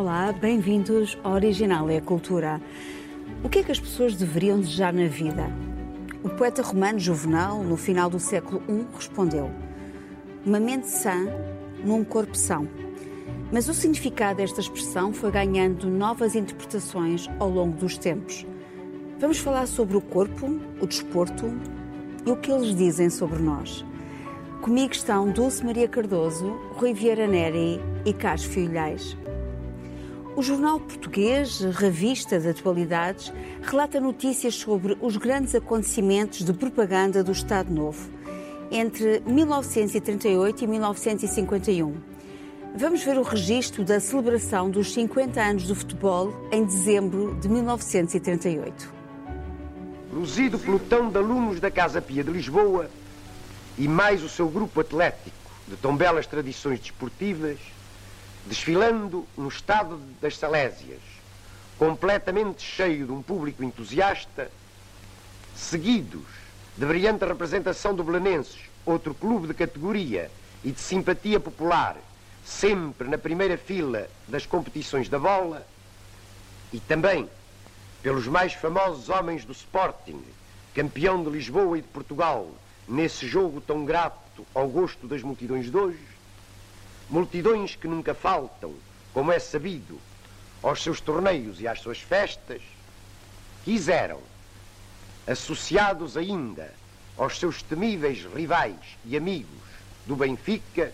Olá, bem-vindos ao Original é a Cultura. O que é que as pessoas deveriam desejar na vida? O poeta romano Juvenal, no final do século I, respondeu: Uma mente sã num corpo são. Mas o significado desta expressão foi ganhando novas interpretações ao longo dos tempos. Vamos falar sobre o corpo, o desporto e o que eles dizem sobre nós. Comigo estão Dulce Maria Cardoso, Rui Vieira Neri e Carlos Filhais. O jornal português, revista de atualidades, relata notícias sobre os grandes acontecimentos de propaganda do Estado Novo entre 1938 e 1951. Vamos ver o registro da celebração dos 50 anos do futebol em dezembro de 1938. Luzido pelotão de alunos da Casa Pia de Lisboa e mais o seu grupo atlético de tão belas tradições desportivas, desfilando no estado das Salésias, completamente cheio de um público entusiasta, seguidos de brilhante representação do Belenenses, outro clube de categoria e de simpatia popular, sempre na primeira fila das competições da bola, e também pelos mais famosos homens do Sporting, campeão de Lisboa e de Portugal, nesse jogo tão grato ao gosto das multidões de hoje, multidões que nunca faltam, como é sabido, aos seus torneios e às suas festas, quiseram, associados ainda aos seus temíveis rivais e amigos do Benfica,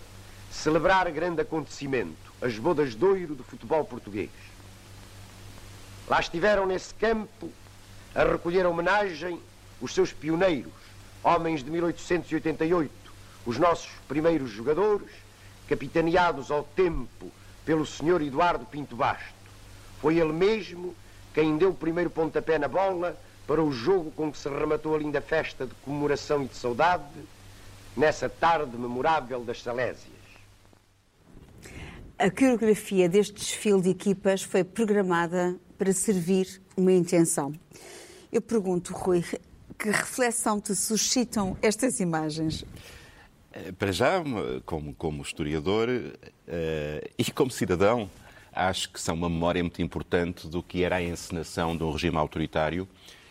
celebrar grande acontecimento, as bodas de ouro do futebol português. Lá estiveram nesse campo a recolher homenagem os seus pioneiros, homens de 1888, os nossos primeiros jogadores, capitaneados ao tempo pelo Sr. Eduardo Pinto Basto. Foi ele mesmo quem deu o primeiro pontapé na bola para o jogo com que se rematou a linda festa de comemoração e de saudade nessa tarde memorável das Salésias. A coreografia deste desfile de equipas foi programada para servir uma intenção. Eu pergunto, Rui, que reflexão te suscitam estas imagens? Eh, para já, como, como historiador uh, e como cidadão, acho que são uma memória muito importante do que era a encenação de um regime autoritário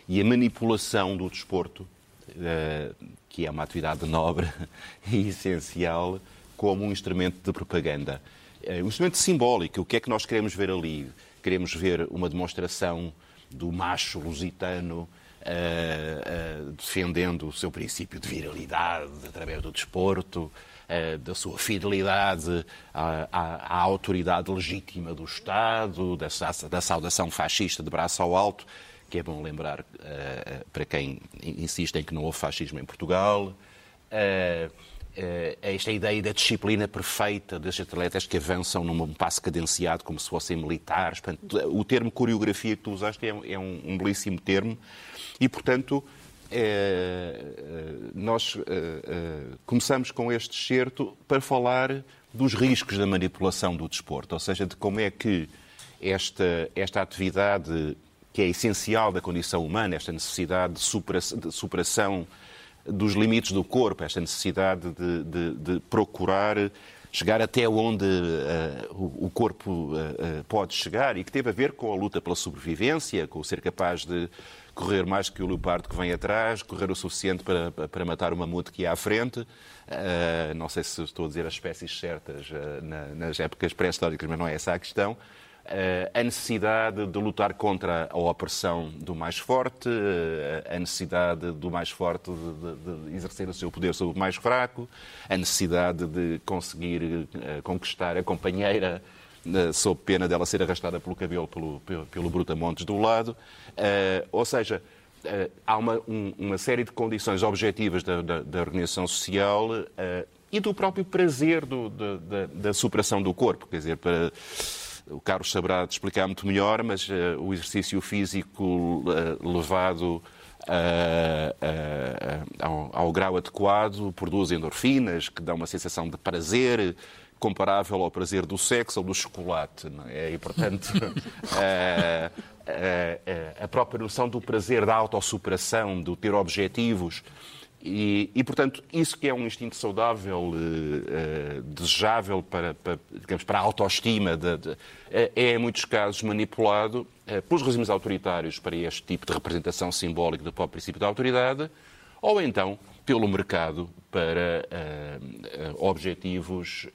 e a manipulação do desporto, uh, que é uma atividade nobre e essencial, como um instrumento de propaganda. Uh, um instrumento simbólico. O que é que nós queremos ver ali? Queremos ver uma demonstração do macho lusitano Uh, uh, defendendo o seu princípio de viralidade através do desporto, uh, da sua fidelidade à, à, à, autoridade legítima do Estado, da, da, saudação fascista de braço ao alto, que é bom lembrar para quem insiste em que não houve fascismo em Portugal. esta ideia da disciplina perfeita destes atletas que avançam num passo cadenciado como se fossem militares. o termo coreografia que tu usaste é, é um belíssimo termo e, portanto, é, nós é, começamos com este excerto para falar dos riscos da manipulação do desporto, ou seja, de como é que esta, esta atividade que é essencial da condição humana, esta necessidade de superação, de superação dos limites do corpo, esta necessidade de, de, de procurar chegar até onde uh, o, corpo uh, pode chegar e que teve a ver com a luta pela sobrevivência, com o ser capaz de correr mais que o leopardo que vem atrás, correr o suficiente para, para matar o mamute que há à frente. Uh, não sei se estou a dizer as espécies certas uh, na, nas épocas pré-históricas, mas não é essa a questão. Uh, a necessidade de lutar contra a opressão do mais forte, a necessidade do mais forte de, de, exercer o seu poder sobre o mais fraco, a necessidade de conseguir conquistar a companheira sob pena dela ser arrastada pelo cabelo pelo, pelo, pelo Brutamontes do lado. Ou seja, há uma, um, uma, série de condições objetivas da, da, da organização social e do próprio prazer do, da, da, superação do corpo. Quer dizer, para, o Carlos saberá explicar muito melhor, mas o exercício físico levado ao, ao, grau adequado produz endorfinas que dão uma sensação de prazer comparável ao prazer do sexo ou do chocolate. É? E, portanto, a, a, a, própria noção do prazer da autossuperação, do ter objetivos E, e, portanto, isso que é um instinto saudável, uh, uh, desejável para, para, digamos, para a autoestima, de, de, é, em muitos casos, manipulado uh, pelos regimes autoritários para este tipo de representação simbólica do próprio princípio da autoridade, ou então pelo mercado para objetivos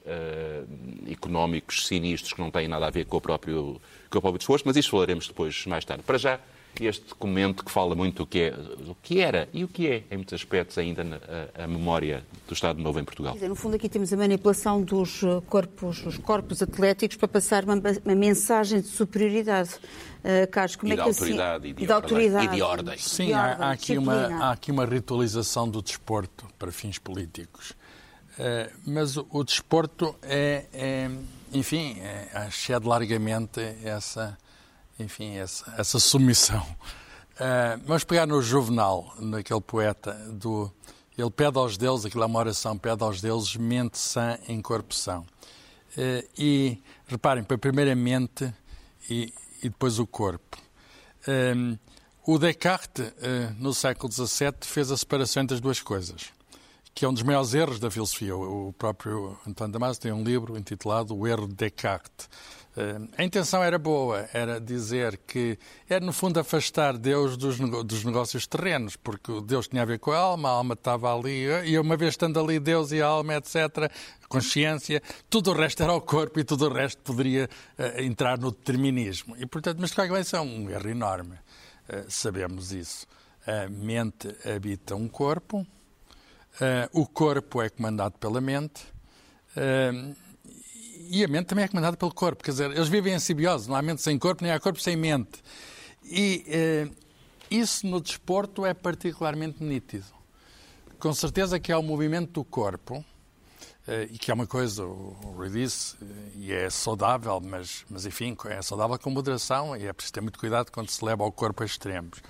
económicos sinistros que não têm nada a ver com o próprio, com o próprio esforço, mas isso falaremos depois, mais tarde. Para já, este documento que fala muito do que, é, do que era e o que é, em muitos aspectos, ainda na, a, a, memória do Estado Novo em Portugal. Dizer, no fundo, aqui temos a manipulação dos eh, corpos, dos corpos atléticos para passar uma, uma mensagem de superioridade. Uh, Carlos, como e é que autoridade, assim, e de, e de autoridade e de ordem. Sim, de ordem, há, há, aqui uma, há aqui uma ritualização do desporto para fins políticos. Uh, mas o, o desporto é, é enfim, é, excede largamente essa enfim, essa, essa submissão. Uh, vamos pegar no Juvenal, naquele poeta, do, ele pede aos deuses, aquilo é uma oração, pede aos deuses mente sã em corpo são. Uh, e reparem, para primeiro a mente e, e depois o corpo. Um, o Descartes, uh, no século XVII, fez a separação entre as duas coisas, que é um dos maiores erros da filosofia. O próprio António Damasio tem um livro intitulado O Erro de Descartes a intenção era boa, era dizer que era, no fundo, afastar Deus dos, negócios terrenos, porque Deus tinha a ver com a alma, a alma estava ali, e uma vez estando ali Deus e a alma, etc., consciência, tudo o resto era o corpo e tudo o resto poderia uh, entrar no determinismo. E, portanto, mas de qualquer maneira, é um erro enorme. Sabemos isso. A mente habita um corpo, o corpo é comandado pela mente. E a mente também é comandada pelo corpo. Quer dizer, eles vivem em simbiose, não há mente sem corpo, nem há corpo sem mente. E eh, isso no desporto é particularmente nítido. Com certeza que é o movimento do corpo, eh, e que é uma coisa, o Rui disse, eh, e é saudável, mas, mas enfim, é saudável com moderação e é preciso ter muito cuidado quando se leva ao corpo a extremos.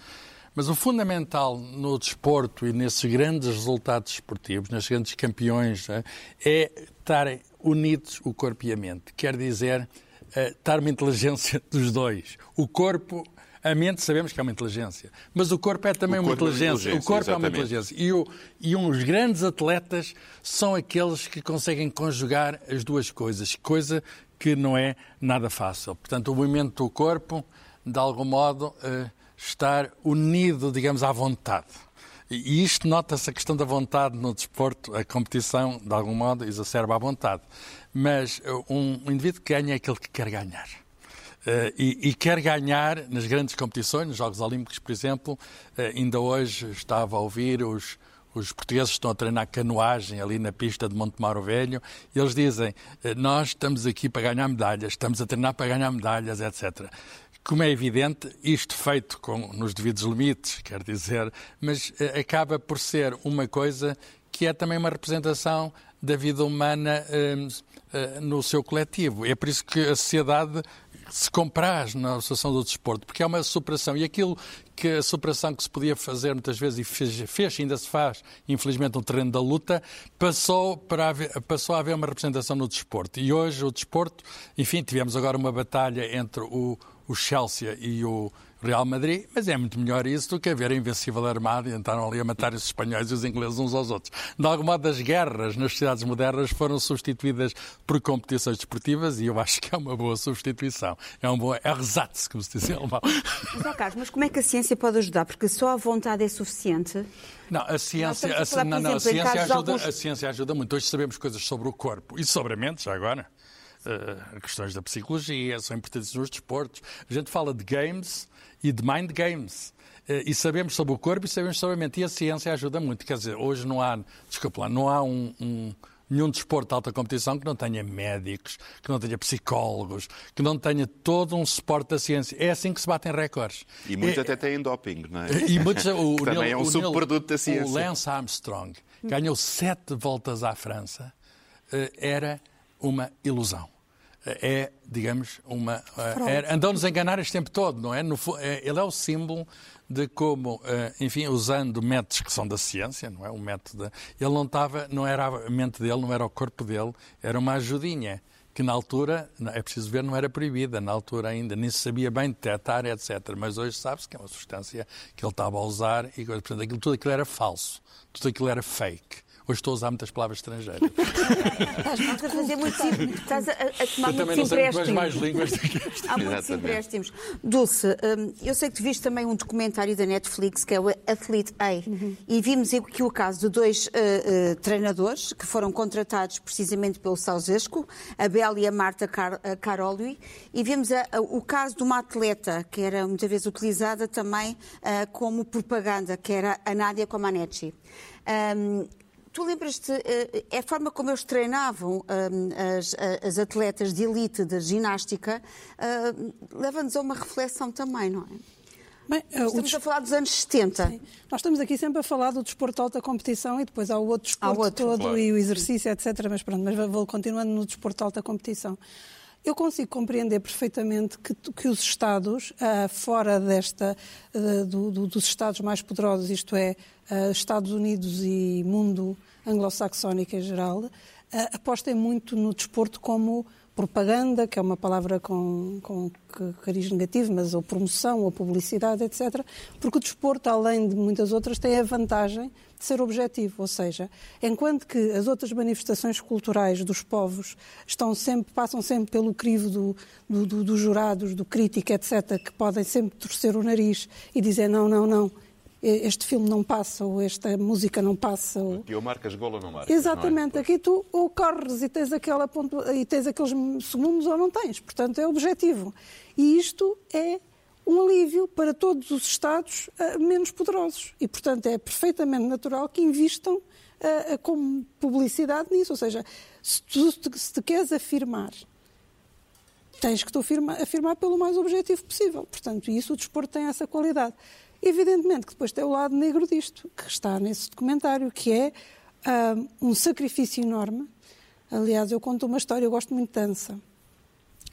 Mas o fundamental no desporto e nesses grandes resultados esportivos, nesses grandes campeões, é, é estarem unidos o corpo e a mente. Quer dizer, uh, estar uma inteligência dos dois. O corpo a mente sabemos que é uma inteligência, mas o corpo é também uma inteligência. É uma inteligência. O corpo exatamente. é uma inteligência. E, o, e uns grandes atletas são aqueles que conseguem conjugar as duas coisas, coisa que não é nada fácil. Portanto, o movimento do corpo, de algum modo, uh, estar unido, digamos, à vontade. E isto nota-se a questão da vontade no desporto, a competição, de algum modo, exacerba a vontade. Mas uh, um indivíduo que ganha é aquele que quer ganhar. Uh, e, e, quer ganhar nas grandes competições, nos Jogos Olímpicos, por exemplo. Uh, ainda hoje estava a ouvir os, os portugueses estão a treinar canoagem ali na pista de Montemaro Velho, e eles dizem: Nós estamos aqui para ganhar medalhas, estamos a treinar para ganhar medalhas, etc. Como é evidente, isto feito com, nos devidos limites, quer dizer, mas eh, acaba por ser uma coisa que é também uma representação da vida humana eh, eh, no seu coletivo. É por isso que a sociedade se compraz na Associação do Desporto, porque é uma superação. E aquilo que a superação que se podia fazer muitas vezes, e fez, fez ainda se faz, infelizmente, no terreno da luta, passou, para haver, passou a haver uma representação no desporto. E hoje o desporto, enfim, tivemos agora uma batalha entre o, o Chelsea e o Real Madrid, mas é muito melhor isso do que haver a invencível armada e entraram ali a matar os espanhóis e os ingleses uns aos outros. De algum modo, as guerras nas cidades modernas foram substituídas por competições desportivas e eu acho que é uma boa substituição. É um bom ersatz, como se diz em alemão. Mas, Carlos, mas como é que a ciência pode ajudar? Porque só a vontade é suficiente? Não, a ciência, a, não, não, a ciência, ajuda, alguns... a ciência ajuda muito. Hoje sabemos coisas sobre o corpo e sobre a mente, já agora uh, questões da psicologia, são importantes nos desportos. A gente fala de games e de mind games. Uh, e sabemos sobre o corpo e sabemos sobre a mente. E a ciência ajuda muito. Quer dizer, hoje não há, desculpa lá, não há um, um nenhum desporto de alta competição que não tenha médicos, que não tenha psicólogos, que não tenha todo um suporte da ciência. É assim que se batem recordes. E muitos é, até têm doping, não é? E muitos, o, Também Neil, é um subproduto da ciência. O Lance Armstrong ganhou sete voltas à França. Era uma ilusão. É, digamos, uma. É, Andou-nos a enganar este tempo todo, não é? No, é? Ele é o símbolo de como, eh, enfim, usando métodos que são da ciência, não é? O método. Ele não estava, não era a mente dele, não era o corpo dele, era uma ajudinha que na altura, é preciso ver, não era proibida, na altura ainda nem se sabia bem detectar, etc. Mas hoje sabe-se que é uma substância que ele estava a usar e, portanto, aquilo, tudo aquilo era falso, tudo aquilo era fake. Hoje estou a usar muitas palavras estrangeiras. estás a fazer muito estás a, a tomar eu muitos empréstimos. mais línguas do que esta. Há muitos empréstimos. Dulce, hum, eu sei que tu viste também um documentário da Netflix que é o Athlete A uhum. e vimos aqui o caso de dois uh, uh, treinadores que foram contratados precisamente pelo Salzesco, a Bela e a Marta Car Caroli, e vimos a, a, o caso de uma atleta que era muitas vezes utilizada também uh, como propaganda, que era a Nádia Comaneci. Um, Tu lembras-te, é a forma como eles treinavam eh, as, as atletas de elite da ginástica leva-nos a uma reflexão também, não é? Bem, estamos a falar dos anos 70. Sim. Nós estamos aqui sempre a falar do desporto de alta competição e depois há o outro desporto outro. todo claro. e o exercício, etc. Mas pronto, mas vou continuando no desporto de alta competição. Eu consigo compreender perfeitamente que, que os Estados, uh, fora desta, uh, do, do, dos Estados mais poderosos, isto é, uh, Estados Unidos e mundo anglo-saxónico em geral, apostem muito no desporto como propaganda, que é uma palavra com, com cariz negativo, mas ou promoção, ou publicidade, etc. Porque o desporto, além de muitas outras, tem a vantagem de ser objetivo, ou seja, enquanto que as outras manifestações culturais dos povos estão sempre, passam sempre pelo crivo do, do, do, dos jurados, do crítico, etc., que podem sempre torcer o nariz e dizer não, não, não, este filme não passa, ou esta música não passa. Ou... Aqui ou marcas gol ou não marcas. Exatamente, não é? aqui tu ou corres e tens, aquela ponto, e tens aqueles segundos ou não tens, portanto é objetivo. E isto é um alívio para todos os Estados uh, menos poderosos. E, portanto, é perfeitamente natural que invistam uh, como publicidade nisso. Ou seja, se tu se te queres afirmar, tens que te afirmar, afirmar pelo mais objetivo possível. Portanto, isso o desporto tem essa qualidade. Evidentemente que depois tem o lado negro disto, que está nesse documentário, que é uh, um sacrifício enorme. Aliás, eu conto uma história, eu gosto muito de dança,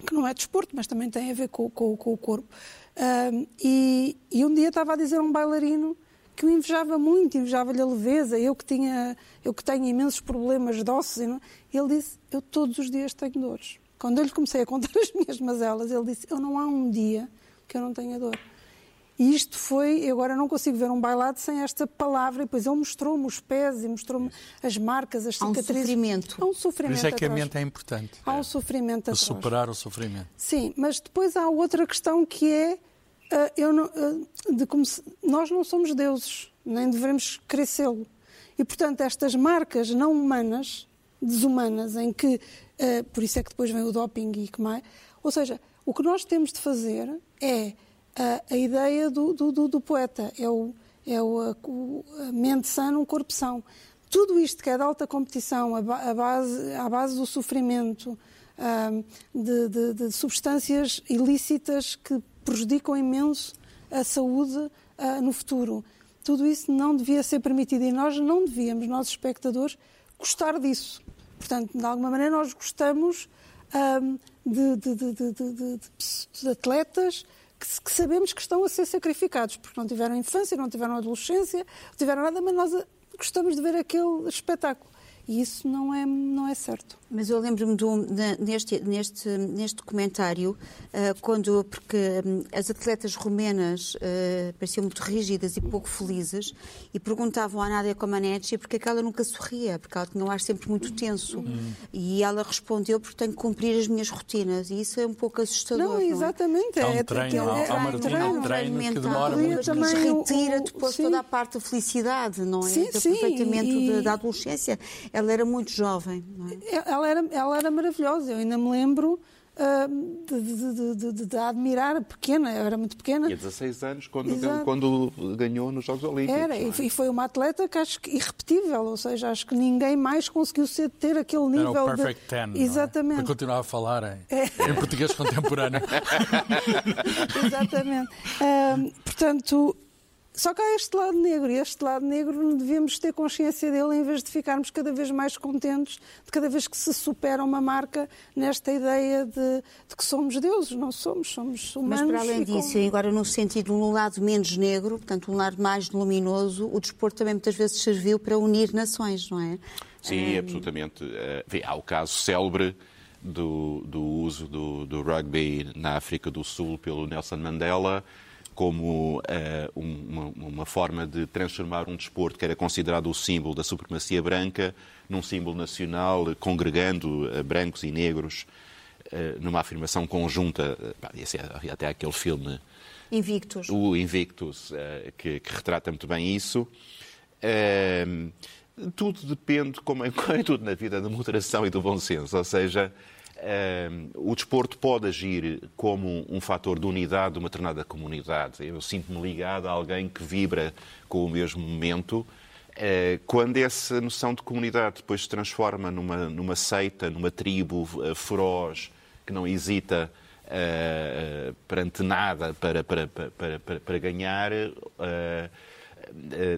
que não é desporto, mas também tem a ver com, com, com o corpo. Uh, e, e, um dia estava a dizer a um bailarino que o invejava muito, invejava-lhe a leveza, eu que, tinha, eu que tenho imensos problemas de ossos. Ele disse, eu todos os dias tenho dores. Quando eu lhe comecei a contar as minhas mazelas, ele disse, eu não há um dia que eu não tenha dor. E isto foi, agora não consigo ver um bailado sem esta palavra, e depois ele mostrou-me os pés e mostrou-me as marcas, as cicatrizes. Há um sofrimento. Há um sofrimento Por isso é que atrás. a mente é importante. Há um sofrimento Para atrás. superar o sofrimento. Sim, mas depois há outra questão que é, uh, eu não, uh, de como se, nós não somos deuses, nem devemos crescê-lo. E, portanto, estas marcas não humanas, desumanas, em que, uh, por isso é que depois vem o doping e que mais, ou seja, o que nós temos de fazer é a, a ideia do, do, do, poeta. É, o, é o, a, a mente sã num corpo são. Tudo isto que é de alta competição, a, a base, à base do sofrimento, de, de, de, substâncias ilícitas que prejudicam imenso a saúde no futuro. Tudo isso não devia ser permitido e nós não devíamos, nós espectadores, gostar disso. Portanto, de alguma maneira, nós gostamos de, de atletas que, que, sabemos que estão a ser sacrificados, porque não tiveram infância, não tiveram adolescência, não tiveram nada, mas nós gostamos de ver aquele espetáculo. E isso não é, não é certo. Mas eu lembro-me neste, neste, neste documentário, uh, quando, porque um, as atletas romenas uh, pareciam muito rígidas e pouco felizes, e perguntavam à Nádia Comaneci porque é que ela nunca sorria, porque ela tinha um ar sempre muito tenso. Uhum. E ela respondeu porque tenho que cumprir as minhas rotinas, e isso é um pouco assustador. Não, exatamente. Não é? Há um treino, é, há, uma rotina, um treino, treino que demora muito. Também retira depois sim. toda a parte da felicidade, não é? Sim, do sim. aproveitamento e... da adolescência. Ela era muito jovem, não é? Ela era, ela era maravilhosa. Eu ainda me lembro uh, de, de, de, de, admirar, pequena, eu era muito pequena. Tinha 16 anos quando, quando ganhou nos Jogos Olímpicos. Era, é? e foi uma atleta que acho que irrepetível, ou seja, acho que ninguém mais conseguiu ser, ter aquele nível era o perfect de... ten, Exatamente. É? Para continuar a falar em, é. em português contemporâneo. Exatamente. Uh, portanto, só que há este lado negro, e este lado negro devemos ter consciência dele em vez de ficarmos cada vez mais contentes de cada vez que se supera uma marca nesta ideia de, de que somos deuses. Não somos, somos humanos. Mas para além disso, como... agora no sentido, num lado menos negro, portanto, um lado mais luminoso, o desporto também muitas vezes serviu para unir nações, não é? Sim, um... absolutamente. Uh, há o caso célebre do, do uso do, do, rugby na África do Sul pelo Nelson Mandela como uh, uma, uma, forma de transformar um desporto que era considerado o símbolo da supremacia branca num símbolo nacional, congregando uh, brancos e negros uh, numa afirmação conjunta. É até aquele filme. Invictus. O Invictus, que, que, retrata muito bem isso. tudo depende, como é, como é tudo na vida, da moderação e do bom senso. Ou seja, o desporto pode agir como um fator de unidade de uma determinada comunidade. Eu sinto-me ligado a alguém que vibra com o mesmo momento. Eh, quando essa noção de comunidade depois se transforma numa, numa seita, numa tribo eh, feroz, que não hesita uh, perante nada para, para, para, para, ganhar, eh,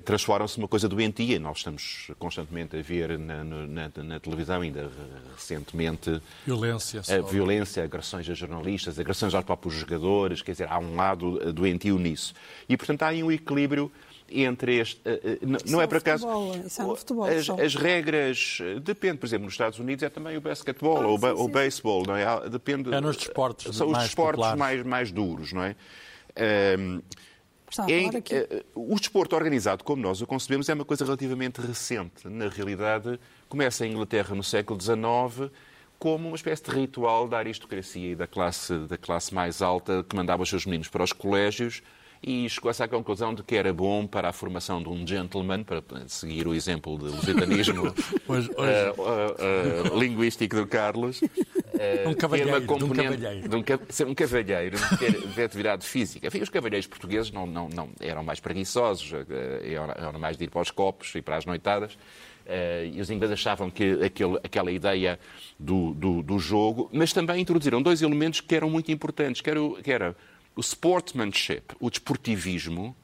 transformam-se numa coisa doentia. Nós estamos constantemente a ver na, na, na televisão, ainda recentemente, violência, a violência, agressões a jornalistas, agressões aos próprios jogadores, quer dizer, há um lado eh, doentio nisso. E, portanto, há aí um equilíbrio entre este. Eh, não é, é por acaso. Futebol, é as, as, regras. Depende, por exemplo, nos Estados Unidos é também o basquetebol ah, ou sim, o beisebol, não é? Depende. É nos desportos. São os desportos mais, mais duros, não é? Um, em, aqui. Uh, o desporto organizado, como nós o concebemos, é uma coisa relativamente recente. Na realidade, começa em Inglaterra no século XIX como uma espécie de ritual da aristocracia e da classe, da classe mais alta que mandava os seus meninos para os colégios e chegou-se à conclusão de que era bom para a formação de um gentleman, para seguir o exemplo do lusitanismo hoje, hoje. Uh, uh, uh, linguístico do Carlos. Um cavalheiro, de um cavalheiro. De um, ser um cavalheiro, ter atividade física. Enfim, os cavalheiros portugueses não, não, não, eram mais preguiçosos, eram mais de ir para os copos e para as noitadas. Uh, e os ingleses achavam que aquele, aquela ideia do, do, do, jogo, mas também introduziram dois elementos que eram muito importantes, que era, que era o sportsmanship, o desportivismo,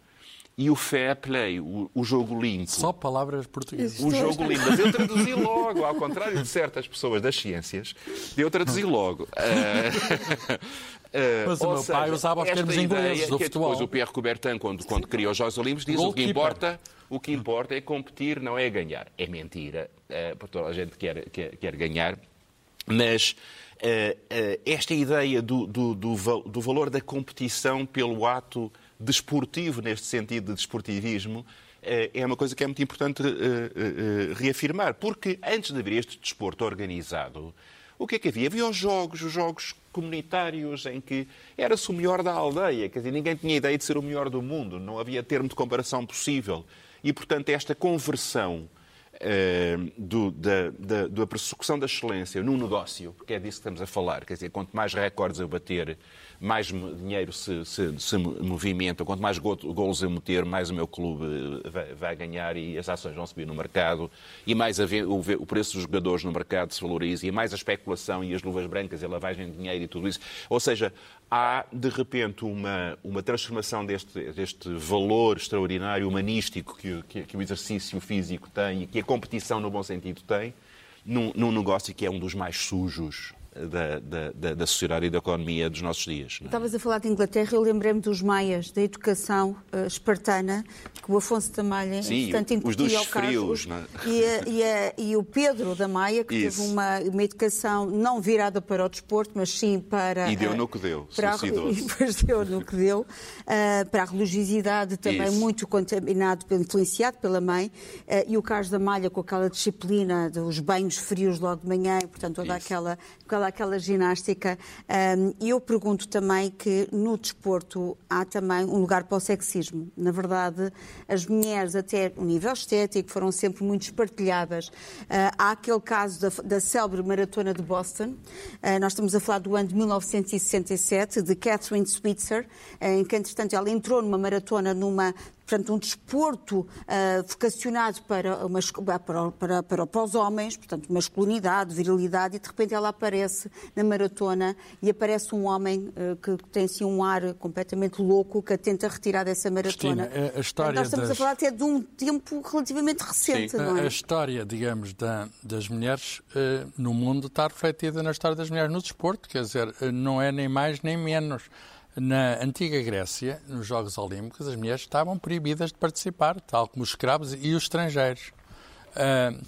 e o fair play, o, o, jogo limpo. Só palavras portuguesas. O jogo limpo. Mas eu traduzi logo, ao contrário de certas pessoas das ciências, eu traduzi logo. Uh, uh, Mas o meu seja, pai usava os termos ingleses do que futebol. Depois o Pierre Coubertin, quando, quando criou os Jogos Olímpicos, diz o que importa o que importa é competir, não é ganhar. É mentira, uh, porque toda a gente quer, quer, quer ganhar. Mas esta ideia do, do, do, do, valor da competição pelo ato desportivo, neste sentido de desportivismo, eh, é uma coisa que é muito importante reafirmar. Porque antes de haver este desporto organizado, o que é que havia? Havia os jogos, os jogos comunitários, em que era-se o melhor da aldeia, quer dizer, ninguém tinha ideia de ser o melhor do mundo, não havia termo de comparação possível. E, portanto, esta conversão eh, do, da, da, da persecução da excelência num negócio, porque é disso que estamos a falar, quer dizer, quanto mais recordes eu bater, mais dinheiro se, se, se movimenta, quanto mais golos eu meter, mais o meu clube eh, vai, vai, ganhar e as ações vão subir no mercado, e mais a, o, o, preço dos jogadores no mercado se valoriza, e mais a especulação e as luvas brancas e a lavagem de dinheiro e tudo isso. Ou seja, há de repente uma, uma transformação deste, deste valor extraordinário humanístico que, que, que o exercício físico tem e que a competição, no bom sentido, tem, num, num negócio que é um dos mais sujos da, da, da, sociedade e da economia dos nossos dias. É? Estavas a falar de Inglaterra, eu lembrei-me dos maias, da educação uh, espartana, que o Afonso da Malha, Sim, os dos frios, não é? e, a, e, a, e, o Pedro da Maia, que Isso. teve uma, uma educação não virada para o desporto, mas sim para... E deu no que deu, para a, E depois deu no que deu, uh, para a religiosidade também Isso. muito contaminado, influenciado pela mãe, uh, e o Carlos da Malha com aquela disciplina dos banhos frios logo de manhã, e, portanto toda aquela, aquela toda aquela ginástica. E eu pergunto também que no desporto há também um lugar para o sexismo. Na verdade, as mulheres, até no nível estético, foram sempre muito espartilhadas. Ah, há aquele caso da, da célebre maratona de Boston. Ah, nós estamos a falar do ano de 1967, de Catherine Switzer, em que, entretanto, ela entrou numa maratona numa portanto, um desporto uh, vocacionado para, uma, para, para, para, para, os homens, portanto, masculinidade, virilidade, e de repente ela aparece na maratona e aparece um homem uh, que tem assim um ar completamente louco que a tenta retirar dessa maratona. Cristina, a história nós estamos das... a falar até de um tempo relativamente recente, Sim. não é? A história, digamos, da, das mulheres uh, no mundo está refletida na história das mulheres no desporto, quer dizer, não é nem mais nem menos. Na antiga Grécia, nos Jogos Olímpicos, as mulheres estavam proibidas de participar, tal como os escravos e os estrangeiros. Uh,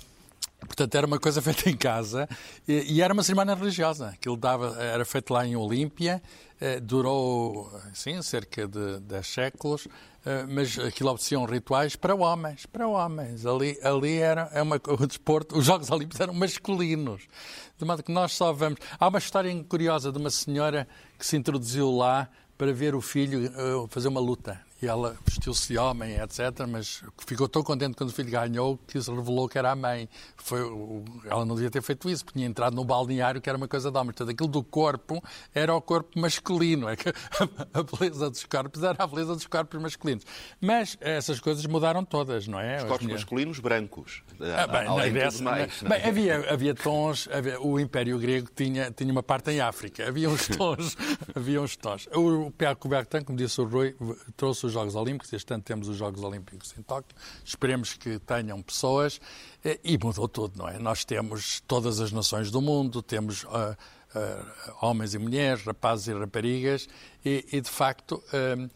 Portanto, era uma coisa feita em casa e, e era uma cerimónia religiosa. Aquilo dava, era feito lá em Olímpia, eh, durou assim, cerca de 10 séculos, mas aquilo obedeciam rituais para homens, para homens. Ali, ali era é uma, o desporto, os Jogos Olímpicos eram masculinos. De modo que nós só vamos. Há uma história curiosa de uma senhora que se introduziu lá para ver o filho uh, fazer uma luta e ela vestiu-se de homem, etc. Mas ficou tão contente quando o filho ganhou que se revelou que era a mãe. Foi, ela não devia ter feito isso, porque tinha entrado no balneário que era uma coisa de homem. Portanto, aquilo do corpo era o corpo masculino. É a beleza dos corpos era a beleza dos corpos masculinos. Mas essas coisas mudaram todas, não é? Os corpos masculinos brancos. Ah, bem, além dessa, mais, bem, é? havia, havia tons, havia, o Império Grego tinha, tinha uma parte em África, havia uns tons, havia uns tons. O Pierre Coubertin, como disse o Rui, trouxe os Jogos Olímpicos. Este ano temos os Jogos Olímpicos em Tóquio. Esperemos que tenham pessoas. Eh, e mudou tudo, não é? Nós temos todas as nações do mundo, temos uh, uh, homens e mulheres, rapazes e raparigas, e, e de facto. Uh,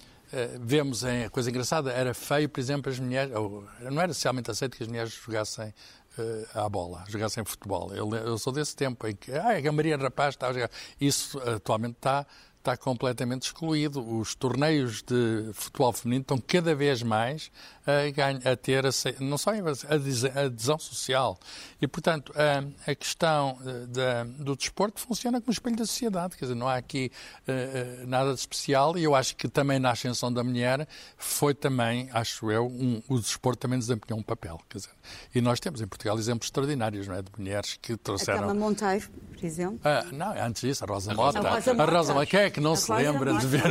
vemos em, coisa engraçada, era feio, por exemplo, as mulheres, não era socialmente aceito que as mulheres jogassem uh, à bola, jogassem futebol. Eu, eu, sou desse tempo em que ah, a Maria Rapaz está a jogar. Isso atualmente está está completamente excluído. Os torneios de futebol feminino estão cada vez mais a, a ter não só a adesão social. E, portanto, a, a questão eh, do desporto funciona como espelho da sociedade. Quer dizer, não há aqui uh, nada de especial e eu acho que também na ascensão da mulher foi também, acho eu, um, o desporto também desempenhou um papel. Quer dizer, e nós temos em Portugal exemplos extraordinários, não é? De mulheres que trouxeram... A Monteiro, por exemplo. Ah, não, antes disso, a Rosa Mota. A Rosa Mota. A Rosa Mota. Quem é que não a se lembra de ver...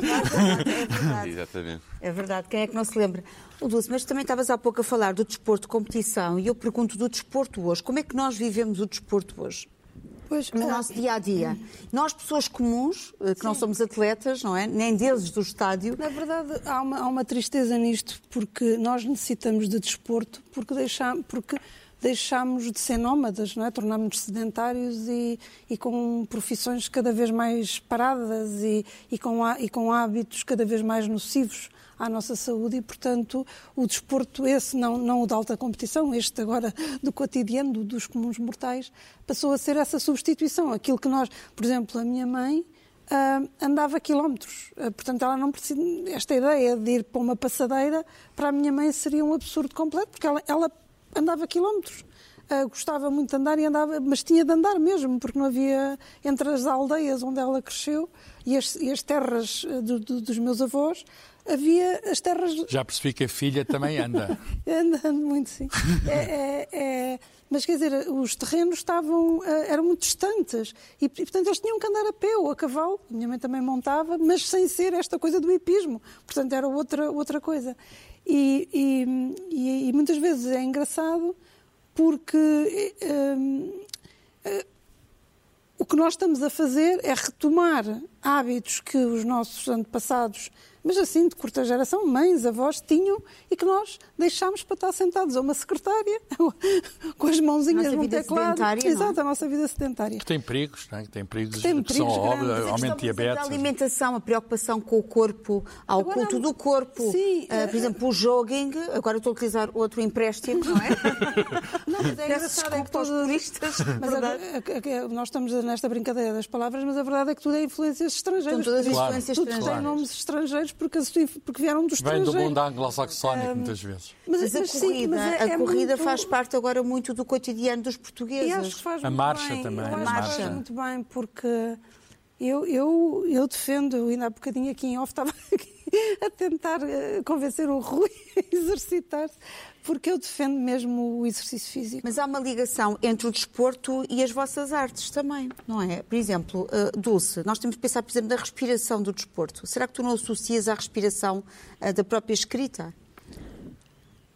É Exatamente. É verdade. Quem é que não se lembra? O Dulce, mas também estavas há pouco a falar do desporto de competição e eu pergunto do desporto hoje. Como é que nós vivemos o desporto hoje? Pois, no nosso dia a dia. Nós, pessoas comuns, eh, que Sim. não somos atletas, não é? Nem deuses do estádio. Na verdade, há uma, há uma tristeza nisto, porque nós necessitamos de desporto, porque deixamos. Porque deixámos de ser nómadas, não é? tornámos-nos sedentários e, e, com profissões cada vez mais paradas e, e, com, e com hábitos cada vez mais nocivos à nossa saúde e, portanto, o desporto esse, não, não o da alta competição, este agora do cotidiano, dos comuns mortais, passou a ser essa substituição. Aquilo que nós, por exemplo, a minha mãe uh, andava quilómetros, uh, portanto, ela não precisa, esta ideia de ir para uma passadeira, para a minha mãe seria um absurdo completo, porque ela, ela andava quilómetros. Uh, gostava muito de andar e andava, mas tinha de andar mesmo, porque não havia entre as aldeias onde ela cresceu e as, e as terras do, do, dos meus avós, havia as terras. Já percebi que a filha também anda. anda, anda muito, sim. É, é, é... Mas quer dizer, os terrenos estavam, eh, eram muito distantes e, e, portanto, eles tinham que andar a pé ou a cavalo. A minha mãe também montava, mas sem ser esta coisa do hipismo. Portanto, era outra, outra coisa. E, e, e muitas vezes é engraçado porque. Eh, o que nós estamos a fazer é retomar hábitos que os nossos antepassados mas assim, de curta geração, mães, avós tinham e que nós deixámos para estar sentados a uma secretária com as mãozinhas no teclado. É? Exato, a nossa vida sedentária. Que tem perigos, não é? que tem perigos que, tem perigos são óbvios, aumento de diabetes. A alimentação, a preocupação com o corpo, ao agora, culto do corpo. Sim, uh, por exemplo, o jogging, agora estou a utilizar outro empréstimo, não é? não, mas é engraçado é que todos turistas. Mas a, a, a, nós estamos nesta brincadeira das palavras, mas a verdade é que tudo é influências estrangeiras. São todas claro. influências estrangeiras. Tudo tem nomes estrangeiros porque, porque vieram dos Vem do mundo anglo-saxónico, um, muitas vezes. Mas, mas a corrida, sim, mas é, a é corrida muito... faz parte agora muito do cotidiano dos portugueses. E acho que faz a marcha bem. também. Eu a marcha. faz muito bem, porque eu, eu, eu defendo, ainda há bocadinho aqui em off estava aqui a tentar eh, convencer o Rui a exercitar-se, porque eu defendo mesmo o exercício físico. Mas há uma ligação entre o desporto e as vossas artes também, não é? Por exemplo, uh, Dulce, nós temos que pensar, por exemplo, na respiração do desporto. Será que tu não associas à respiração uh, da própria escrita?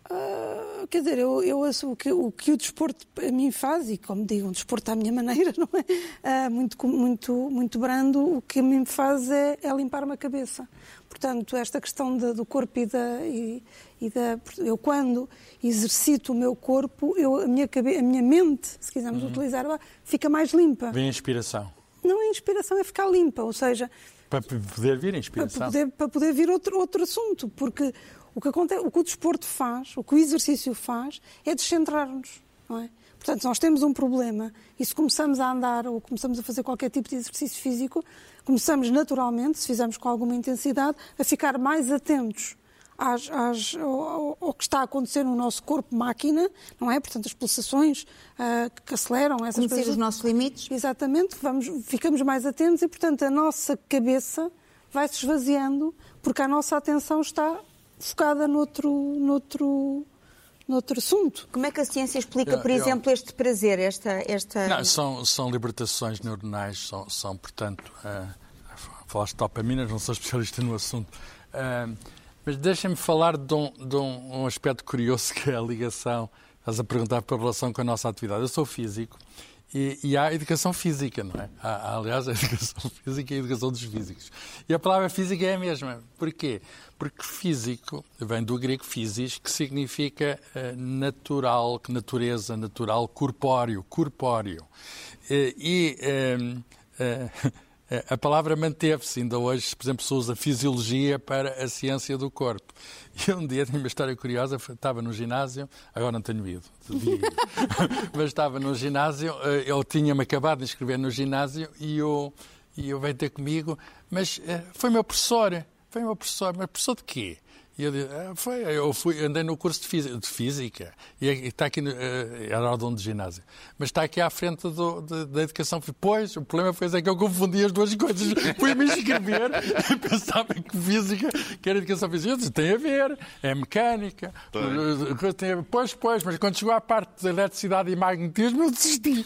Uh, quer dizer, eu, eu o, que, o que o desporto a mim faz, e como digo, um desporto à minha maneira, não é? Uh, muito, muito, muito brando, o que a mim faz é, é limpar-me a cabeça. Portanto, esta questão de, do corpo e da, e, e da. Eu, quando exercito o meu corpo, eu, a, minha cabe, a minha mente, se quisermos uhum. utilizar, fica mais limpa. Vem a inspiração. Não é inspiração, é ficar limpa, ou seja. Para poder vir a inspiração. Para poder, para poder vir outro, outro assunto, porque o que, acontece, o que o desporto faz, o que o exercício faz, é descentrar-nos, não é? Portanto, nós temos um problema e se começamos a andar ou começamos a fazer qualquer tipo de exercício físico, começamos naturalmente, se fizermos com alguma intensidade, a ficar mais atentos às, às, ao, ao, que está a acontecer no nosso corpo-máquina, não é? Portanto, as pulsações uh, que aceleram essas Conhecer coisas. os nossos limites. Exatamente, vamos, ficamos mais atentos e, portanto, a nossa cabeça vai se esvaziando porque a nossa atenção está focada noutro, noutro, noutro assunto. Como é que a ciência explica, por exemplo, este prazer, esta... esta... Não, são, são libertações neuronais, são, são portanto... Uh, falaste de dopaminas, não sou especialista no assunto. Uh, mas deixem-me falar de, um, de um, um, aspecto curioso que é a ligação. Estás a perguntar para a relação com a nossa atividade. Eu sou físico e, e há educação física, não é? Há, aliás, a educação física e a educação dos físicos. E a palavra física é a mesma. Porquê? Porque físico vem do grego physis, que significa uh, natural, que natureza, natural, corpóreo, corpóreo. Uh, e. Uh, é, a palavra manteve-se, ainda hoje, por exemplo, se usa fisiologia para a ciência do corpo. E um dia, tenho uma história curiosa, estava no ginásio, agora não tenho ido, mas estava no ginásio, eh, eu tinha-me acabado de inscrever no ginásio e eu, e eu veio ter comigo, mas eh, foi meu professor, foi meu professor, mas professor de quê? E eu disse, ah, foi, eu fui, andei no curso de física, de física e está aqui, eh, era o dono de ginásio, mas está aqui à frente do, de, da educação. Pois, o problema foi é que eu confundi as duas coisas. Fui-me inscrever e pensava que física, que era educação física. Eu disse, tem a ver, é mecânica. Tem. Pois, pois, mas quando chegou à parte da eletricidade e magnetismo, eu desisti.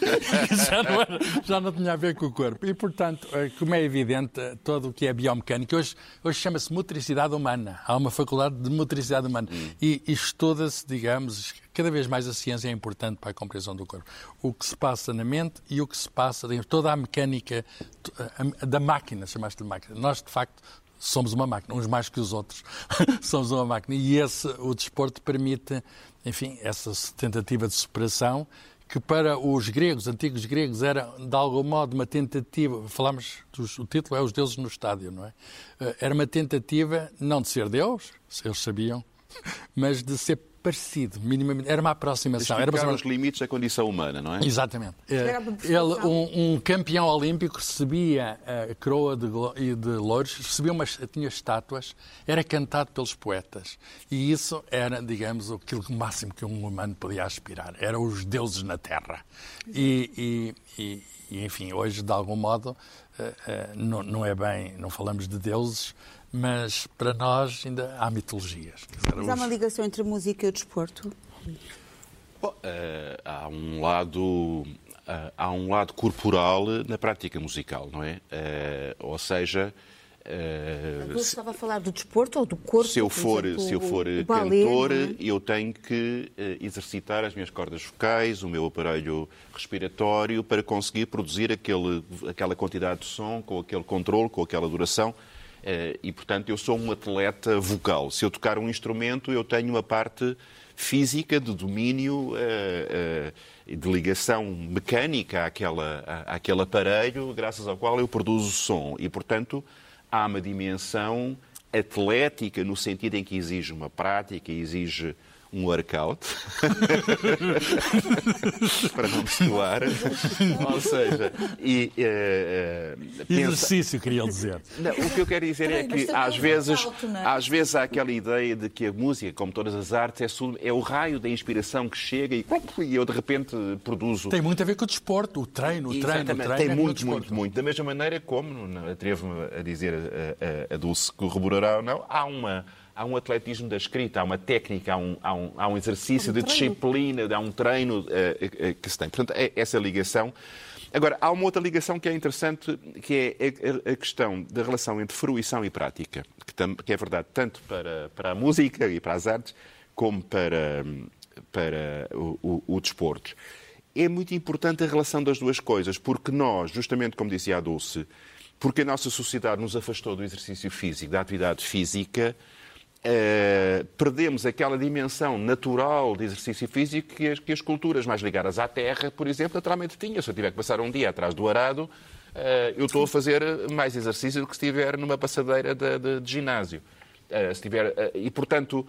já, não era, já não tinha a ver com o corpo. E, portanto, eh, como é evidente, todo o que é biomecânica, hoje, hoje chama-se motricidade humana. Há uma faculdade de motricidade humana. Hum. E estuda-se, digamos, cada vez mais a ciência é importante para a compreensão do corpo. O que se passa na mente e o que se passa, digamos, toda a mecânica da máquina, chamaste de máquina. Nós, de facto, somos uma máquina, uns mais que os outros. somos uma máquina. E esse, o desporto permite, enfim, essa tentativa de superação que para os gregos, antigos gregos, era de algum modo uma tentativa, falamos, o título é Os Deuses no Estádio, não é? Eh, era uma tentativa não de ser Deus, eles sabiam, mas de ser parecido, minimamente. Era uma aproximação. Era uma... os limites da condição humana, não é? Exatamente. Eh, ele, um, um, campeão olímpico recebia a coroa de, de louros, recebia umas, tinha estátuas, era cantado pelos poetas. E isso era, digamos, aquilo máximo que um humano podia aspirar. Eram os deuses na Terra. E, e, e enfim, hoje, de algum modo, eh, eh, não, não é bem, não falamos de deuses, mas para nós ainda há mitologias. Dizer, mas há uma ligação entre a música e o desporto? Bom, uh, há um lado uh, há um lado corporal na prática musical, não é? Uh, ou seja, Uh, Você estava a falar do desporto ou do corpo? Se eu for, exemplo, se eu for cantor, é? eu tenho que uh, exercitar as minhas cordas vocais, o meu aparelho respiratório, para conseguir produzir aquele, aquela quantidade de som, com aquele controle, com aquela duração. Uh, e, portanto, eu sou um atleta vocal. Se eu tocar um instrumento, eu tenho uma parte física de domínio, de ligação mecânica àquela, àquele aparelho, graças ao qual eu produzo som. E, portanto, há uma dimensão atlética no sentido em que exige uma prática, exige um workout, para não misturar, ou seja, e, uh, uh, exercício, queria dizer. Não, o que eu quero dizer é que às vezes, é? às vezes há aquela ideia de que a música, como todas as artes, é, é o raio da inspiração que chega e, e eu de repente produzo. Tem muito a ver com o desporto, o treino, o treino, o treino. Tem é muito, muito, muito. Da mesma maneira como, atrevo-me a dizer a, a, a Dulce corroborará ou não, há uma há um atletismo da escrita, há uma técnica, há um, há um, há um exercício um de treino. disciplina, há um treino uh, uh, que se tem. Portanto, é essa ligação. Agora, há uma outra ligação que é interessante, que é a, questão da relação entre fruição e prática, que, tam, que, é verdade tanto para, para a música e para as artes, como para, para o, o, o desporto. É muito importante a relação das duas coisas, porque nós, justamente como dizia a Dulce, porque a nossa sociedade nos afastou do exercício físico, da atividade física, Uh, perdemos aquela dimensão natural de exercício físico que as, que as, culturas mais ligadas à terra, por exemplo, naturalmente tinham. Se eu tiver que passar um dia atrás do arado, uh, eu estou a fazer mais exercício do que se estiver numa passadeira de, de, de ginásio. Uh, se tiver, e, portanto,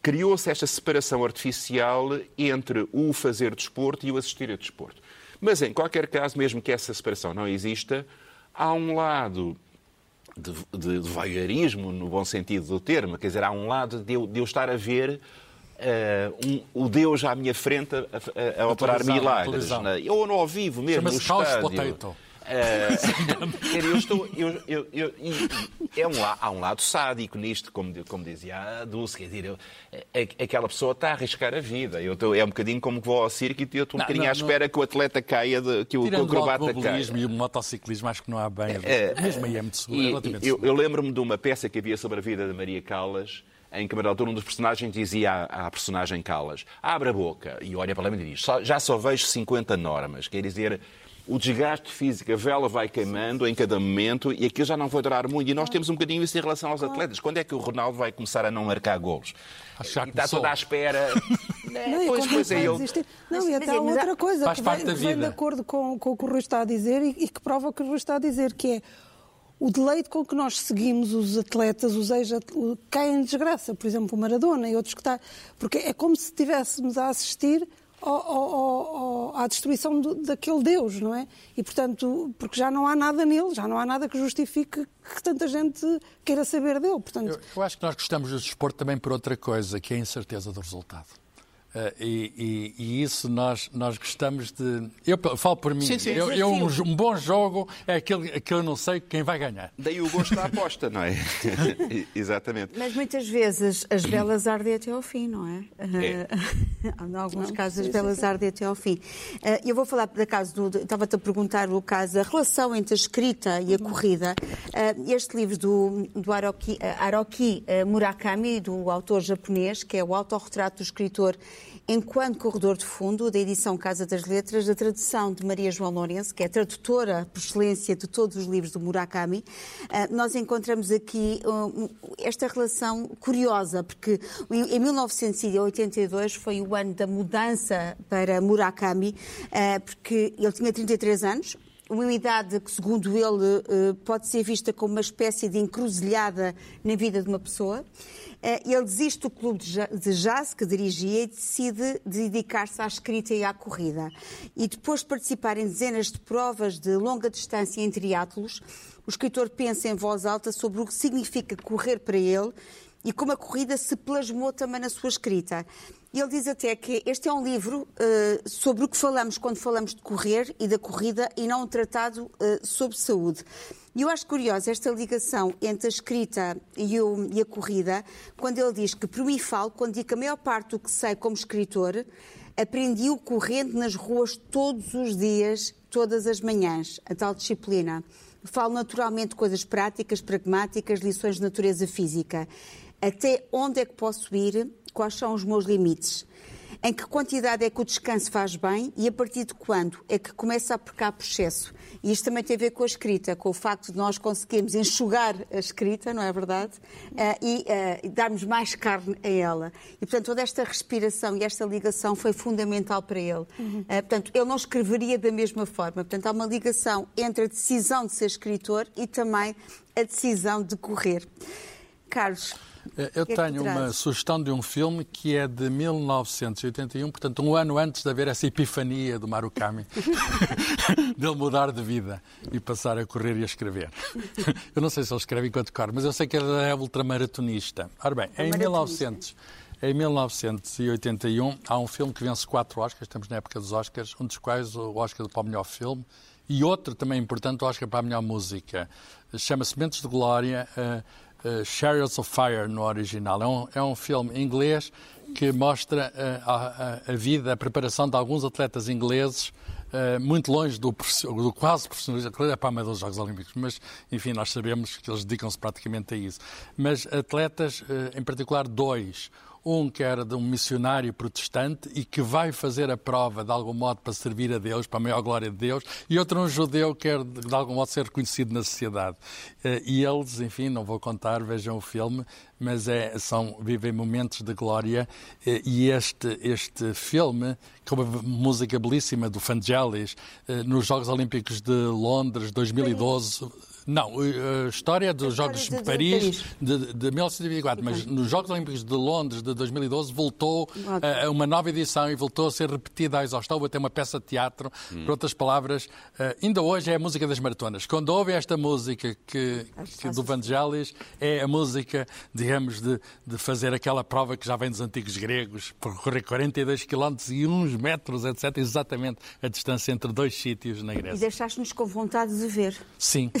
criou-se esta separação artificial entre o fazer desporto e o assistir a desporto. Mas, em qualquer caso, mesmo que essa separação não exista, há um lado de, de, de voyeurismo, no bom sentido do termo, quer dizer, há um lado de eu, de eu estar a ver Uh, um, o Deus à minha frente a, a, a operar milagres. Né? Ou no ao vivo mesmo, no estádio. Potato. Uh, eu estou, eu, eu, eu, é um, há um lado sádico nisto, como, como dizia a Dulce, quer dizer, eu, aquela pessoa está a arriscar a vida. Eu é um bocadinho como que vou ao circo e eu estou um não, bocadinho não, à espera não. que o atleta caia, de, que o, que o acrobata caia. e o motociclismo, acho que não há bem. É, mesmo aí é muito seguro. É eu, eu lembro-me de uma peça que havia sobre a vida de Maria Callas, em que, a altura, um dos personagens dizia à, à, personagem Callas: abre a boca e olha para lá e diz: já só vejo 50 normas. Quer dizer, o desgaste físico, a vela vai queimando em cada momento e aquilo já não vai durar muito. E nós temos um bocadinho isso em relação aos atletas. Quando é que o Ronaldo vai começar a não marcar golos? está toda à espera. não, pois, pois é, eu... Não, e até há outra coisa Faz que, vai, vem de acordo com, com, o que o Rui está a dizer e, e que prova o que o Rui está a dizer, que é o deleite com que nós seguimos os atletas, os ex caem em desgraça. Por exemplo, o Maradona e outros que está. Porque é como se estivéssemos a assistir ao, ao, à destruição do, daquele Deus, não é? E, portanto, porque já não há nada nele, já não há nada que justifique que tanta gente queira saber dele. Portanto... Eu, eu acho que nós gostamos do desporto também por outra coisa, que é a incerteza do resultado. Uh, e, e, e, isso nós, nós gostamos de. Eu falo por mim. Sim, sim, eu, eu um, um, bom jogo é aquele que eu não sei quem vai ganhar. Daí o gosto da aposta, não é? Exatamente. Mas muitas vezes as velas ardem até ao fim, não é? é. em alguns não, casos as velas ardem até ao fim. Uh, eu vou falar da caso do. Estava-te a perguntar o caso da relação entre a escrita e a corrida. Uh, este livro do, do Haruki, Haruki Murakami, do autor japonês, que é o autorretrato do escritor enquanto corredor de fundo da edição Casa das Letras, da tradução de Maria João Lourenço, que é tradutora por excelência de todos os livros do Murakami, ah, nós encontramos aqui esta relação curiosa, porque em 1982 foi o ano da mudança para Murakami, ah, porque ele tinha 33 anos, uma idade que, segundo ele, pode ser vista como uma espécie de encruzilhada na vida de uma pessoa. Eh, ele desiste do clube de jazz que dirigia e decide dedicar-se à escrita e à corrida. E depois de participar em dezenas de provas de longa distância em triatlos, o escritor pensa em voz alta sobre o que significa correr para ele e como a corrida se plasmou também na sua escrita. Ele diz até que este é um livro uh, sobre o que falamos quando falamos de correr e da corrida e não um tratado uh, sobre saúde. E eu acho curiosa esta ligação entre a escrita e, o, e, a corrida, quando ele diz que, por mim falo, quando digo que a maior parte do que sei como escritor, aprendi-o correndo nas ruas todos os dias, todas as manhãs, a tal disciplina. Falo naturalmente coisas práticas, pragmáticas, lições de natureza física. Até onde é que posso ir? Quais são os meus limites? Em que quantidade é que o descanso faz bem e a partir de quando é que começa a pecar por excesso? E isto também tem a ver com a escrita, com o facto de nós conseguirmos enxugar a escrita, não é verdade? Uh, e uh, darmos mais carne a ela. E, portanto, toda esta respiração e esta ligação foi fundamental para ele. Uhum. Uh, portanto, ele não escreveria da mesma forma. Portanto, há uma ligação entre a decisão de ser escritor e também a decisão de correr. Carlos, eh, eu que tenho é uma sugestão de um filme que é de 1981, portanto, um ano antes de haver essa epifania do Marukami, dele mudar de vida e passar a correr e a escrever. Eu não sei se ele escreve enquanto corre, mas eu sei que ele é ultramaratonista. Ora bem, em 1900. Em 1981 há um filme que vence quatro Oscars, estamos na época dos Oscars, um dos quais o Oscar para o melhor filme e outro também importante, o Oscar para a melhor música. Chama-se Mentes de Glória. Uh, uh, Chariots of Fire no original. É um, é um filme inglês que mostra uh, a, a, vida, a preparação de alguns atletas ingleses Uh, muito longe do, do quase profissionalismo, é para amadores dos Jogos Olímpicos, mas enfim, nós sabemos que eles dedicam-se praticamente a isso. Mas atletas, uh, em particular dois, um que era de um missionário protestante e que vai fazer a prova de algum modo para servir a Deus, para a maior glória de Deus, e outro um judeu que quer de algum modo ser reconhecido na sociedade. Eh, e eles, enfim, não vou contar, vejam o filme, mas é, são, vivem momentos de glória eh, e este, este filme, com uma música belíssima do Vangelis, eh, nos Jogos Olímpicos de Londres 2012, Não, a história dos Jogos de, de Paris de, de, de 1924, mas nos Jogos Olímpicos de Londres de 2012 voltou a, a, uma nova edição e voltou a ser repetida à exaustão, a ter uma peça de teatro. Hum. Por outras palavras, uh, ainda hoje é a música das maratonas. Quando ouve esta música que, que do Vangelis, é a música, digamos, de, de fazer aquela prova que já vem dos antigos gregos, percorrer 42 km e uns metros, etc. Exatamente a distância entre dois sítios na Grécia. E deixaste-nos com vontade de ver. Sim.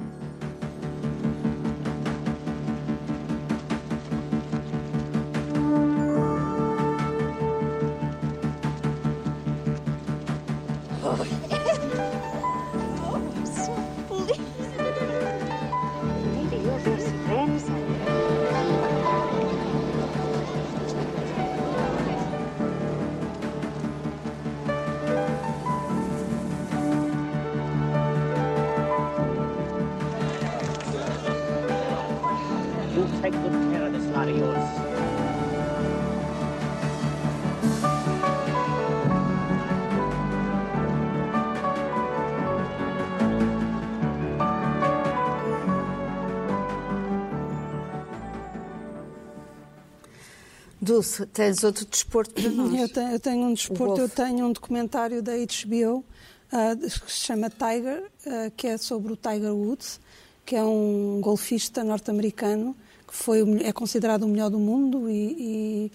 Dulce, tens outro desporto para nós? Eu tenho, eu tenho um desporto, eu tenho um documentário da HBO uh, que se chama Tiger, uh, que é sobre o Tiger Woods, que é um golfista norte-americano foi, é considerado o melhor do mundo e,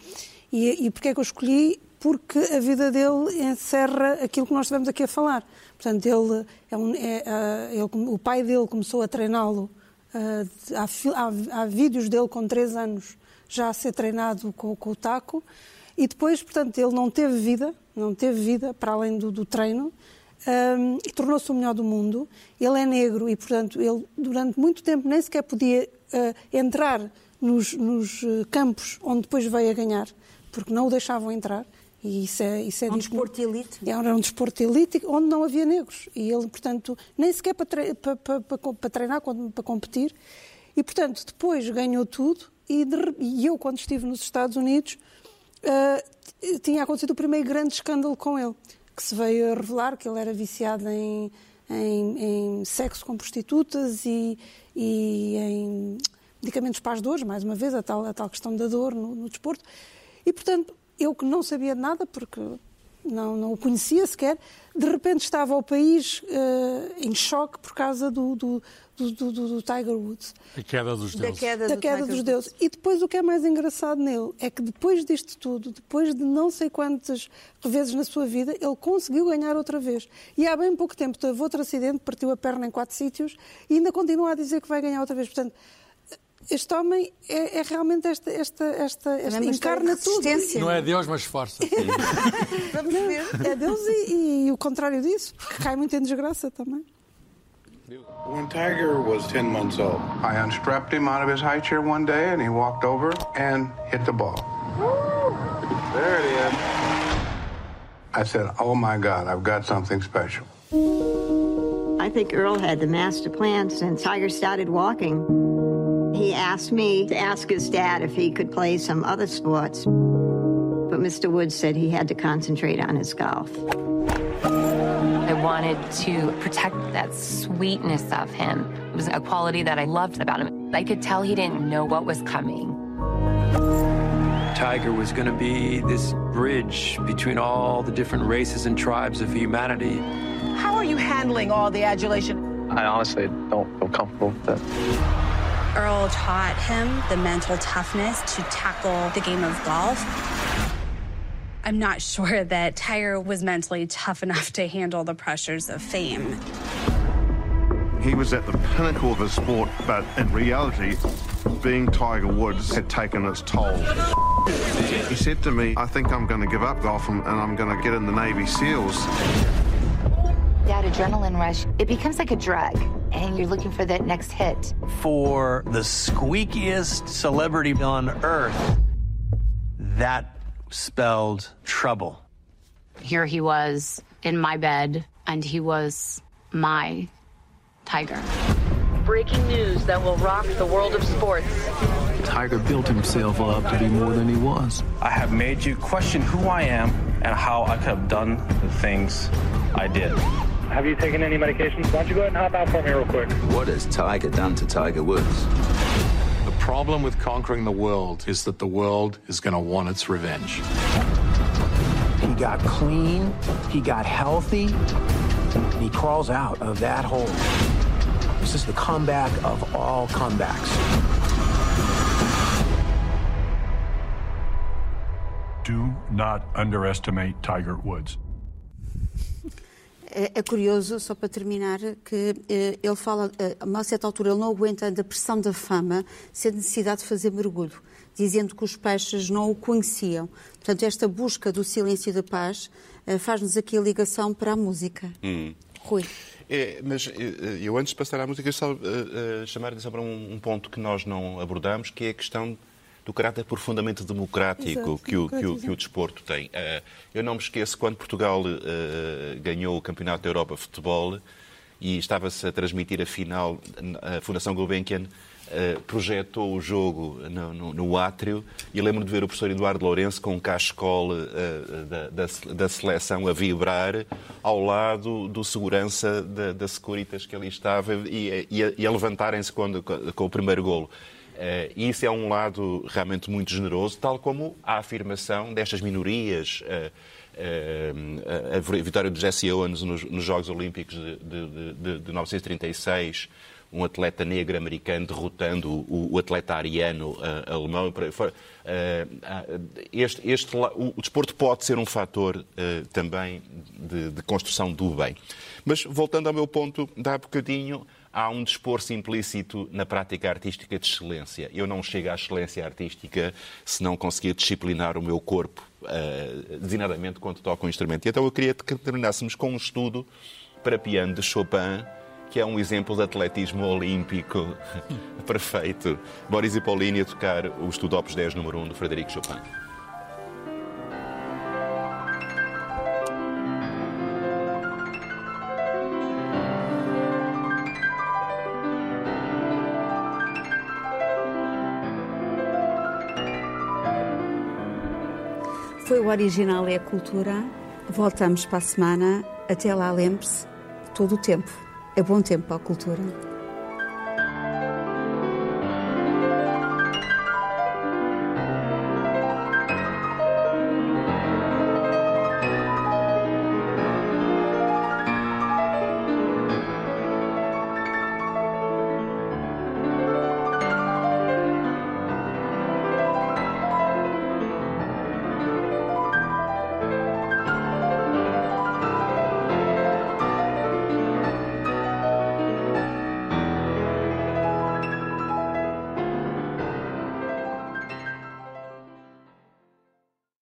e, e, e porquê é que eu escolhi? Porque a vida dele encerra aquilo que nós estivemos aqui a falar. Portanto, ele, é um, é, uh, ele o pai dele começou a treiná-lo, há, há, há vídeos dele com 3 anos já a ser treinado com, com, o taco e depois, portanto, ele não teve vida, não teve vida para além do, do treino um, e tornou-se o melhor do mundo. Ele é negro e, portanto, ele durante muito tempo nem sequer podia entrar nos, nos, uh, campos onde depois veio a ganhar, porque não o deixavam entrar. E isso é, isso é um desporto elite. Era um desporto elite onde não havia negros. E ele, portanto, nem sequer para, tre para, para, para treinar, para competir. E, portanto, depois ganhou tudo e, de, e eu, quando estive nos Estados Unidos, uh, tinha acontecido o primeiro grande escândalo com ele, que se veio a revelar que ele era viciado em, em, em sexo com prostitutas e, e, em medicamentos para as dores, mais uma vez, a tal, a tal questão da dor no, no desporto. E, portanto, eu que não sabia de nada, porque não, não o conhecia sequer, de repente estava o país uh, em choque por causa do, do, do, do, do, Tiger Woods. A queda dos deuses. Da queda, da queda dos deuses. E depois o que é mais engraçado nele é que depois disto tudo, depois de não sei quantas vezes na sua vida, ele conseguiu ganhar outra vez. E há bem pouco tempo teve outro acidente, partiu a perna em quatro sítios e ainda continua a dizer que vai ganhar outra vez. Portanto, este homem é, é realmente esta, esta, esta, esta encarna tudo. Não é Deus, mas força. Vamos ver. É Deus e, e, o contrário disso, porque cai muito em desgraça também. When Tiger was 10 months old, I unstrapped him out of his high chair one day and he walked over and hit the ball. There it is. I said, Oh my God, I've got something special. I think Earl had the master plan since Tiger started walking. He asked me to ask his dad if he could play some other sports, but Mr. Woods said he had to concentrate on his golf. I wanted to protect that sweetness of him. It was a quality that I loved about him. I could tell he didn't know what was coming. Tiger was going to be this bridge between all the different races and tribes of humanity. How are you handling all the adulation? I honestly don't feel comfortable with it. Earl taught him the mental toughness to tackle the game of golf. I'm not sure that Tiger was mentally tough enough to handle the pressures of fame. He was at the pinnacle of his sport, but in reality, being Tiger Woods had taken its toll. He said to me, I think I'm going to give up golf and I'm going to get in the Navy SEALs. That adrenaline rush, it becomes like a drug, and you're looking for that next hit. For the squeakiest celebrity on earth, that spelled trouble. Here he was in my bed, and he was my tiger. Breaking news that will rock the world of sports. Tiger built himself up to be more than he was. I have made you question who I am and how I could have done the things I did. Have you taken any medications? Why don't you go ahead and hop out for me real quick? What has Tiger done to Tiger Woods? The problem with conquering the world is that the world is going to want its revenge. He got clean, he got healthy, and he crawls out of that hole. This is the comeback of all comebacks. Do not underestimate Tiger Woods. É, é curioso, só para terminar, que eh, ele fala, eh, a uma certa altura, ele não aguenta a pressão da fama, sem necessidade de fazer mergulho, dizendo que os peixes não o conheciam. Portanto, esta busca do silêncio e da paz eh, faz-nos aqui a ligação para a música. Hum. Rui. É, mas eh, eu, antes de passar à música, só uh, uh, chamar a atenção para um, um, ponto que nós não abordamos, que é a questão do caráter profundamente democrático Exato, que, o, que, o, que, o, desporto tem. Uh, eu não me esqueço quando Portugal ganhou o Campeonato da Europa de Futebol e estava-se a transmitir a final, a Fundação Gulbenkian Uh, projetou o jogo no, no, no átrio e lembro de ver o professor Eduardo Lourenço com um cachecol uh, da, da, da, seleção a vibrar ao lado do segurança da, da Securitas que ali estava e, e a, a levantarem-se com, com o primeiro golo. Uh, isso é um lado realmente muito generoso, tal como a afirmação destas minorias. Uh, uh, a vitória de Jesse Owens nos, nos Jogos Olímpicos de, de, de, de 1936, um atleta negro americano derrotando o, o atleta ariano uh, alemão. Uh, este, este, o, o, desporto pode ser um fator uh, também de, de, construção do bem. Mas voltando ao meu ponto de há bocadinho, há um dispor-se implícito na prática artística de excelência. Eu não chego à excelência artística se não conseguir disciplinar o meu corpo, uh, designadamente quando toco um instrumento. E então eu queria que terminássemos com um estudo para piano de Chopin que é um exemplo de atletismo olímpico perfeito. Boris Paulini a tocar o estudo Opus 10 número 1 do Frederico Chopin. O original é a cultura. Voltamos para a semana. Até lá, lembre-se, todo o tempo é bom tempo para a cultura.